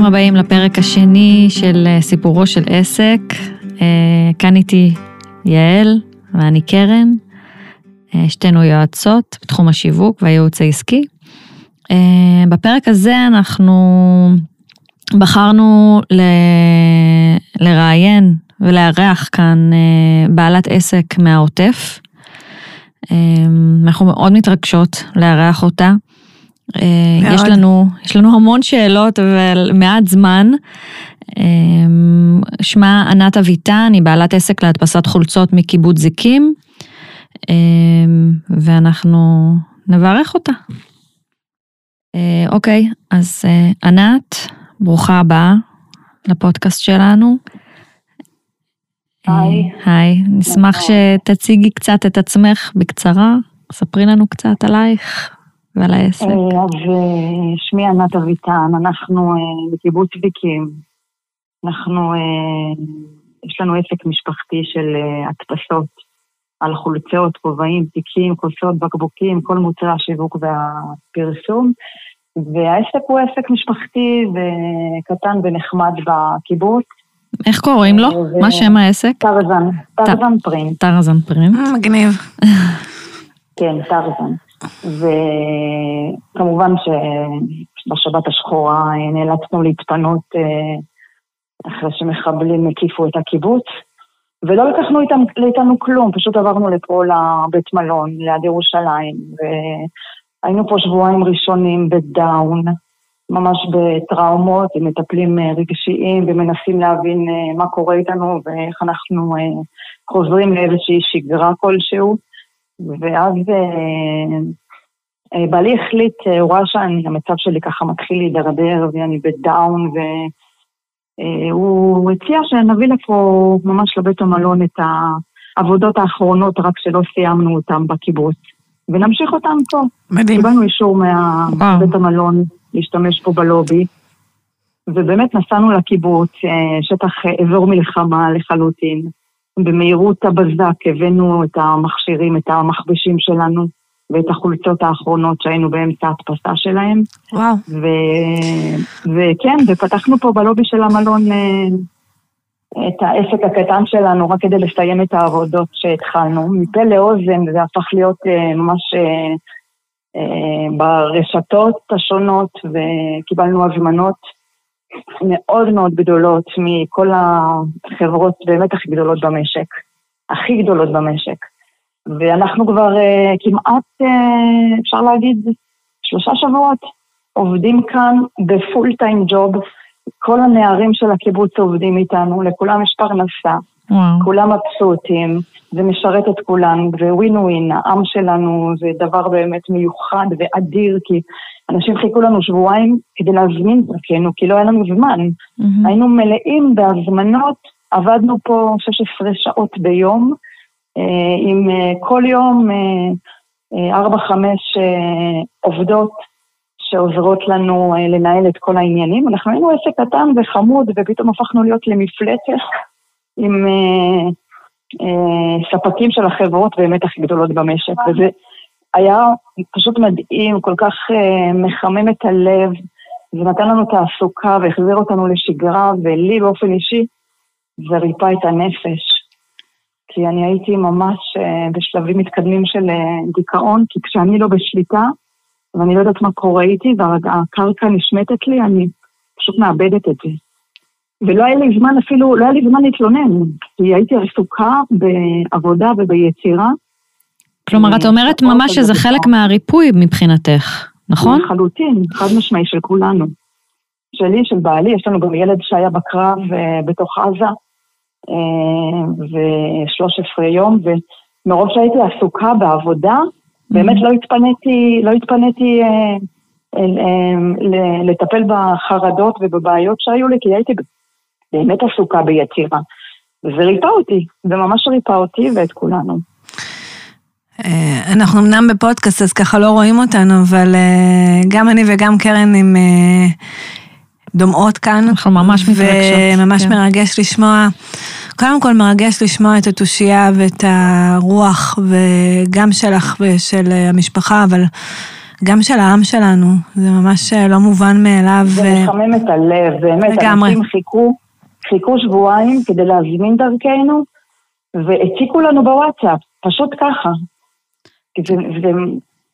ברוכים הבאים לפרק השני של אה, סיפורו של עסק. אה, כאן איתי יעל ואני קרן, אה, שתינו יועצות בתחום השיווק והייעוץ העסקי. בפרק הזה אנחנו בחרנו ל... לראיין ולארח כאן בעלת עסק מהעוטף. אנחנו מאוד מתרגשות לארח אותה. מאוד. יש לנו, יש לנו המון שאלות ומעט זמן. שמה ענת אביטן, היא בעלת עסק להדפסת חולצות מקיבוץ זיקים, ואנחנו נברך אותה. אוקיי, אז ענת, ברוכה הבאה לפודקאסט שלנו. היי. היי, נשמח שתציגי קצת את עצמך בקצרה, ספרי לנו קצת עלייך. ועל העסק. אה, אז אה, שמי ענת אביטן, אנחנו אה, בקיבוץ ויקים. אנחנו, יש לנו עסק משפחתי של הדפסות על חולצות, כובעים, תיקים, כוסות, בקבוקים, כל מוצרי השיווק והפרסום. והעסק הוא עסק משפחתי וקטן ונחמד בקיבוץ. איך קוראים לו? מה שם העסק? טרזן, טרזן פרינט. טרזן פרינט. מגניב. כן, טרזן. וכמובן שבשבת השחורה נאלצנו להתפנות אה, אחרי שמחבלים הקיפו את הקיבוץ, ולא לקחנו איתם, איתנו כלום, פשוט עברנו לפה לבית מלון, ליד ירושלים, והיינו פה שבועיים ראשונים ב down, ממש בטראומות, עם מטפלים אה, רגשיים ומנסים להבין אה, מה קורה איתנו ואיך אנחנו חוזרים לאיזושהי שגרה כלשהו. ואז אה, אה, בעלי החליט, אה, הוא ראה שהמצב שלי ככה מתחיל להידרדר ואני בדאון, והוא הציע שנביא לפה ממש לבית המלון את העבודות האחרונות, רק שלא סיימנו אותן בקיבוץ, ונמשיך אותן פה. מדהים. קיבלנו אישור מבית המלון להשתמש פה בלובי. ובאמת נסענו לקיבוץ, שטח אזור מלחמה לחלוטין. במהירות הבזק הבאנו את המכשירים, את המכבשים שלנו ואת החולצות האחרונות שהיינו באמצע ההדפסה שלהם. וואו. ו... וכן, ופתחנו פה בלובי של המלון אה, את העסק הקטן שלנו רק כדי לסיים את העבודות שהתחלנו. מפה לאוזן זה הפך להיות אה, ממש אה, ברשתות השונות וקיבלנו הזמנות. מאוד מאוד גדולות מכל החברות באמת הכי גדולות במשק, הכי גדולות במשק. ואנחנו כבר uh, כמעט, uh, אפשר להגיד, שלושה שבועות עובדים כאן בפול טיים ג'וב. כל הנערים של הקיבוץ עובדים איתנו, לכולם יש פרנסה, וואו. כולם מבסוטים, זה משרת את כולם, וווין ווין, העם שלנו זה דבר באמת מיוחד ואדיר, כי אנשים חיכו לנו שבועיים כדי להזמין דרכנו, כי לא היה לנו זמן. Mm-hmm. היינו מלאים בהזמנות, עבדנו פה 16 שעות ביום, אה, עם אה, כל יום 4-5 אה, עובדות שעוזרות לנו לנהל את כל העניינים. אנחנו היינו עסק קטן וחמוד, ופתאום הפכנו להיות למפלצת עם ספקים של החברות באמת הכי גדולות במשק. וזה היה פשוט מדהים, כל כך uh, מחמם את הלב, ונתן לנו תעסוקה והחזיר אותנו לשגרה, ולי באופן אישי זה ריפא את הנפש. כי אני הייתי ממש בשלבים מתקדמים של דיכאון, כי כשאני לא בשליטה, ואני לא יודעת מה קורה איתי, והקרקע נשמטת לי, אני פשוט מאבדת את זה. ולא היה לי זמן אפילו, לא היה לי זמן להתלונן, כי הייתי עסוקה בעבודה וביצירה, כלומר, את אומרת ממש שזה חלק מהריפוי מבחינתך, נכון? לחלוטין, חד משמעי של כולנו. שלי, של בעלי, יש לנו גם ילד שהיה בקרב אה, בתוך עזה, אה, ו-13 יום, ומרוב שהייתי עסוקה בעבודה, באמת לא התפניתי, לא התפניתי אה, לטפל בחרדות ובבעיות שהיו לי, כי הייתי באמת עסוקה ביצירה. וזה ריפא אותי, זה ממש ריפא אותי ואת כולנו. אה, אנחנו אמנם בפודקאסט, אז ככה לא רואים אותנו, אבל אה, גם אני וגם קרן עם אה, דומעות כאן. אנחנו ממש מתרגשות. וממש כן. מרגש לשמוע, קודם כל מרגש לשמוע את התושייה ואת הרוח, וגם שלך ושל המשפחה, אבל גם של העם שלנו, זה ממש לא מובן מאליו. זה מחמם את הלב, באמת, לגמרי. אנשים חיכו, חיכו שבועיים כדי להזמין דרכנו, והציקו לנו בוואטסאפ, פשוט ככה. זה, זה,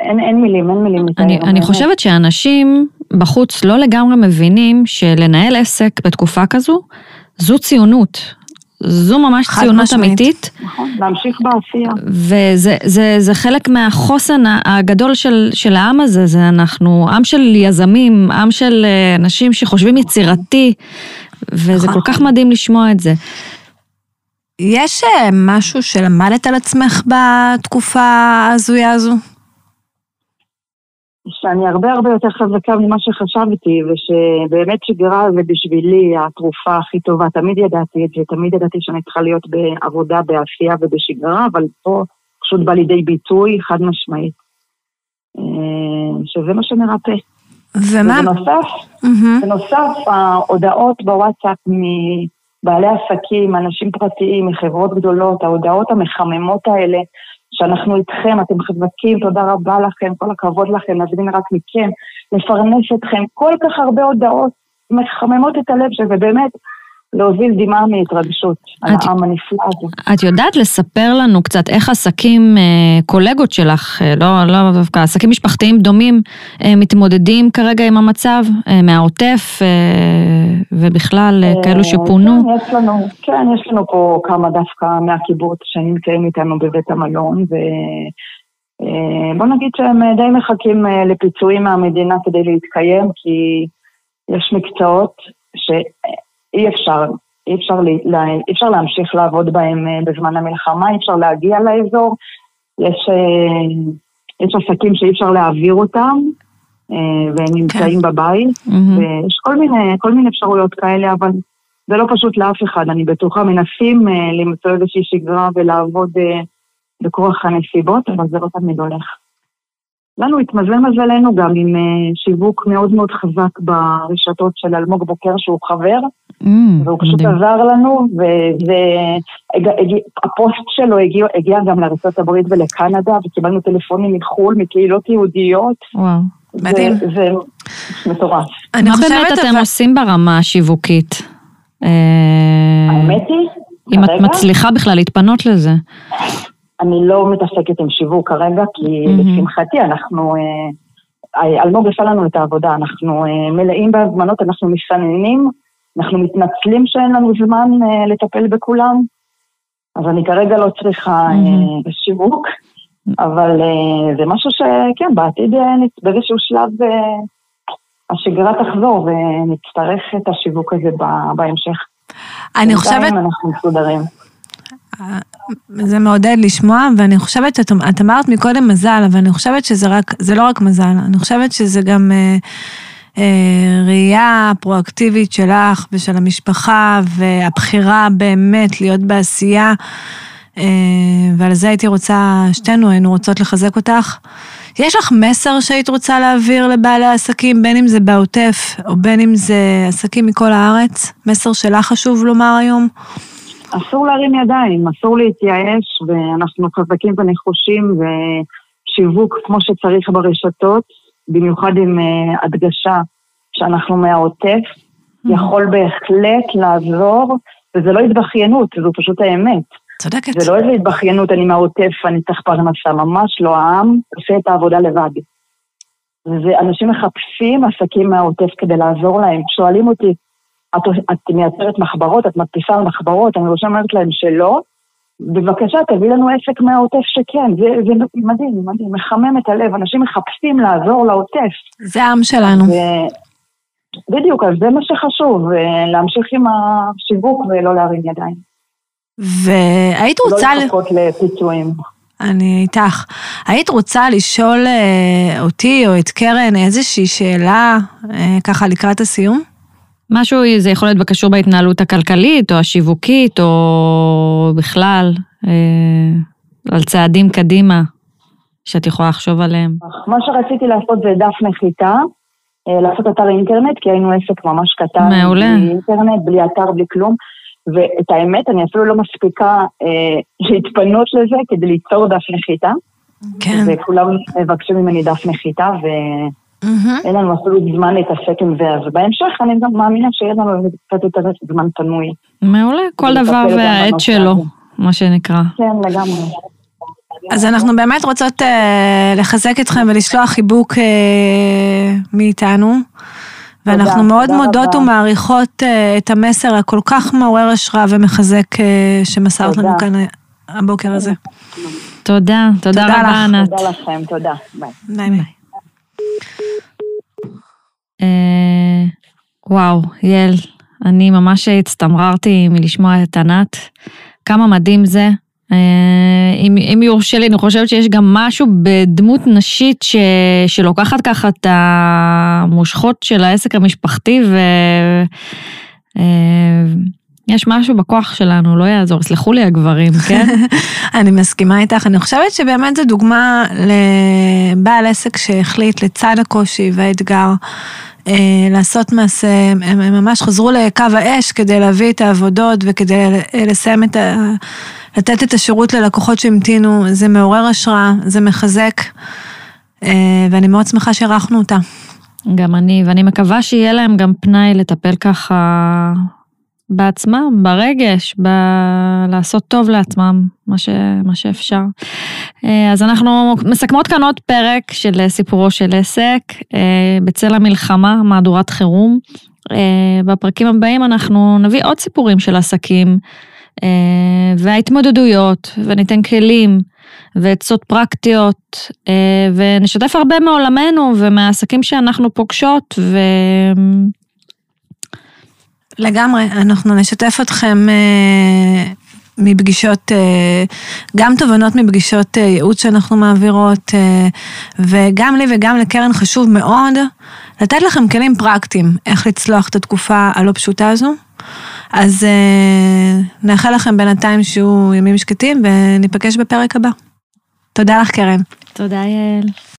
אין, אין מילים, אין מילים. אני, אני. חושבת שאנשים בחוץ לא לגמרי מבינים שלנהל עסק בתקופה כזו, זו ציונות. זו ממש ציונות משמעית. אמיתית, נכון, להמשיך בעשייה. וזה זה, זה חלק מהחוסן הגדול של, של העם הזה, זה אנחנו עם של יזמים, עם של אה, אנשים שחושבים יצירתי, וזה נכון. כל כך מדהים לשמוע את זה. יש אה, משהו שלמדת על עצמך בתקופה ההזויה הזו? שאני הרבה הרבה יותר חזקה ממה שחשבתי, ושבאמת שגרה זה בשבילי התרופה הכי טובה. תמיד ידעתי את זה, תמיד ידעתי שאני צריכה להיות בעבודה, בעשייה ובשגרה, אבל פה פשוט בא לידי ביטוי חד משמעית. אה, שזה מה שמרפא. ומה? ובנוסף, מהמם. בנוסף, ההודעות בוואטסאפ מבעלי עסקים, אנשים פרטיים, מחברות גדולות, ההודעות המחממות האלה, שאנחנו איתכם, אתם חזקים, תודה רבה לכם, כל הכבוד לכם, נזמין רק מכם, לפרנס אתכם, כל כך הרבה הודעות מחממות את הלב, שזה באמת להוביל דמעה מהתרגשות על את- העם הנפלא הזה. את יודעת לספר לנו קצת איך עסקים, אה, קולגות שלך, אה, לא, לא דווקא, עסקים משפחתיים דומים, אה, מתמודדים כרגע עם המצב, מהעוטף ובכלל כאלו שפונו? כן, יש לנו, כן, יש לנו פה כמה דווקא מהקיבוץ שנמצאים איתנו בבית המלון, ובוא נגיד שהם די מחכים לפיצויים מהמדינה כדי להתקיים, כי יש מקצועות שאי אפשר, אי אפשר, לי- לה- אי אפשר להמשיך לעבוד בהם אה, בזמן המלחמה, אי אפשר להגיע לאזור, יש, אה, יש עסקים שאי אפשר להעביר אותם, אה, והם נמצאים בבית. מהמם. ויש כל מיני, כל מיני אפשרויות כאלה, אבל זה לא פשוט לאף אחד, אני בטוחה. מנסים אה, למצוא איזושהי שגרה ולעבוד בכוח הנסיבות, אבל זה לא תמיד הולך. לנו התמזל מזלנו גם עם אה, שיווק מאוד מאוד חזק ברשתות של אלמוג בוקר, שהוא חבר, אמ, והוא פשוט מדהים. עזר לנו, והפוסט שלו הגיע, הגיע גם לארצות הברית ולקנדה, וקיבלנו טלפונים מחו"ל, מקהילות יהודיות. וואו. מדהים. זה, זה מטורף. אני מה חושבת באמת אתם אבל- עושים ברמה השיווקית? אה, האמת היא, אם את מצליחה בכלל להתפנות לזה. אני לא מתעסקת עם שיווק כרגע, כי. לשמחתי אנחנו, אה, אלמוג עשה לנו את העבודה, אנחנו אה, מלאים בהזמנות, אנחנו מסננים, אנחנו מתנצלים שאין לנו זמן אה, לטפל בכולם, אז אני כרגע לא צריכה אה. שיווק, אבל אה, זה משהו שכן, בעתיד אה, באיזשהו שלב אה, השגרה תחזור ונצטרך את השיווק הזה בהמשך. אני חושבת, אנחנו מסודרים. זה מעודד לשמוע, ואני חושבת, את, את אמרת מקודם מזל, אבל אני חושבת שזה רק, זה לא רק מזל, אני חושבת שזה גם אה, אה, ראייה פרואקטיבית שלך ושל המשפחה, והבחירה באמת להיות בעשייה, אה, ועל זה הייתי רוצה, שתינו היינו רוצות לחזק אותך. יש לך מסר שהיית רוצה להעביר לבעלי העסקים, בין אם זה בעוטף, או בין אם זה עסקים מכל הארץ? מסר שלך חשוב לומר היום? אסור להרים ידיים, אסור להתייאש, ואנחנו חזקים ונחושים, ושיווק כמו שצריך ברשתות, במיוחד עם אה, הדגשה שאנחנו מהעוטף, יכול בהחלט לעזור, וזה לא התבכיינות, זו פשוט האמת. צודקת. זה לא איזה התבכיינות, אני מהעוטף, אני צריך פרנסה, ממש לא, העם עושה את העבודה לבד. ואנשים מחפשים עסקים מהעוטף כדי לעזור להם. שואלים אותי, את, את מייצרת מחברות, את מדפיסה על מחברות, אני רוצה אומרת להם שלא, בבקשה תביא לנו עסק מהעוטף שכן, זה, זה מדהים, מדהים, מחמם את הלב, אנשים מחפשים לעזור לעוטף. זה העם שלנו. ו... בדיוק, אז זה מה שחשוב, אה, להמשיך עם השיווק ולא להרים ידיים. והיית רוצה... לא ל- לחכות לפיצויים. אני איתך. היית רוצה לשאול אה, אותי או את קרן איזושהי שאלה, אה, ככה לקראת הסיום? משהו, זה יכול להיות קשור בהתנהלות הכלכלית או השיווקית, או בכלל, אה, על צעדים קדימה, שאת יכולה לחשוב עליהם. מה שרציתי לעשות זה דף נחיתה, אה, לעשות אתר אינטרנט, כי היינו עסק ממש קטן. מעולה. בלי אינטרנט, בלי אתר, בלי כלום. ואת האמת, אני אפילו לא מספיקה אה, להתפנות לזה כדי ליצור דף נחיתה. כן. וכולם מבקשים ממני דף נחיתה, מהמם. ואין לנו אפילו זמן להתעסק עם זה. אז בהמשך אני גם מאמינה שיהיה לנו קצת יותר זמן פנוי. מעולה, כל דבר והעת שלו. מה שנקרא. כן, לגמרי. אז אנחנו באמת רוצות אה, לחזק אתכם ולשלוח חיבוק אה, מאיתנו. ואנחנו תודה, מאוד תודה מודות רבה. ומעריכות אה, את המסר הכל כך מעורר השראה ומחזק אה, שמסרת לנו. כאן הבוקר הזה. תודה, תודה תודה רבה. ענת. תודה לכם, תודה. ביי. ביי ביי. אה, וואו, יעל, אני ממש הצטמררתי מלשמוע את ענת. כמה מדהים זה. אה, אם, אם יורשה לי, אני חושבת שיש גם משהו בדמות נשית ש, שלוקחת ככה את המושכות של העסק המשפחתי ו... יש משהו בכוח שלנו, לא יעזור, סלחו לי הגברים, כן? אני מסכימה איתך, אני חושבת שבאמת זו דוגמה לבעל עסק שהחליט לצד הקושי והאתגר אה, לעשות מעשה, הם, הם ממש חזרו לקו האש כדי להביא את העבודות וכדי אה, לסיים את ה... לתת את השירות ללקוחות שהמתינו, זה מעורר השראה, זה מחזק, אה, ואני מאוד שמחה שאירחנו אותה. גם אני, ואני מקווה שיהיה להם גם פנאי לטפל ככה בעצמם, ברגש, ב... לעשות טוב לעצמם, מה, ש... מה שאפשר. אה, אז אנחנו מסכמות כאן עוד פרק של סיפורו של עסק, אה, בצל המלחמה, מהדורת חירום. אה, בפרקים הבאים אנחנו נביא עוד סיפורים של עסקים וההתמודדויות, וניתן כלים ועצות פרקטיות, ונשתף הרבה מעולמנו ומהעסקים שאנחנו פוגשות, ו... לגמרי, אנחנו נשתף אתכם אה, מפגישות, אה, גם תובנות מפגישות אה, ייעוץ שאנחנו מעבירות, וגם לי וגם לקרן חשוב מאוד לתת לכם כלים פרקטיים איך לצלוח את התקופה הלא פשוטה הזו. אז נאחל לכם בינתיים שיהיו ימים שקטים וניפגש בפרק הבא. תודה לך קרן. תודה יעל.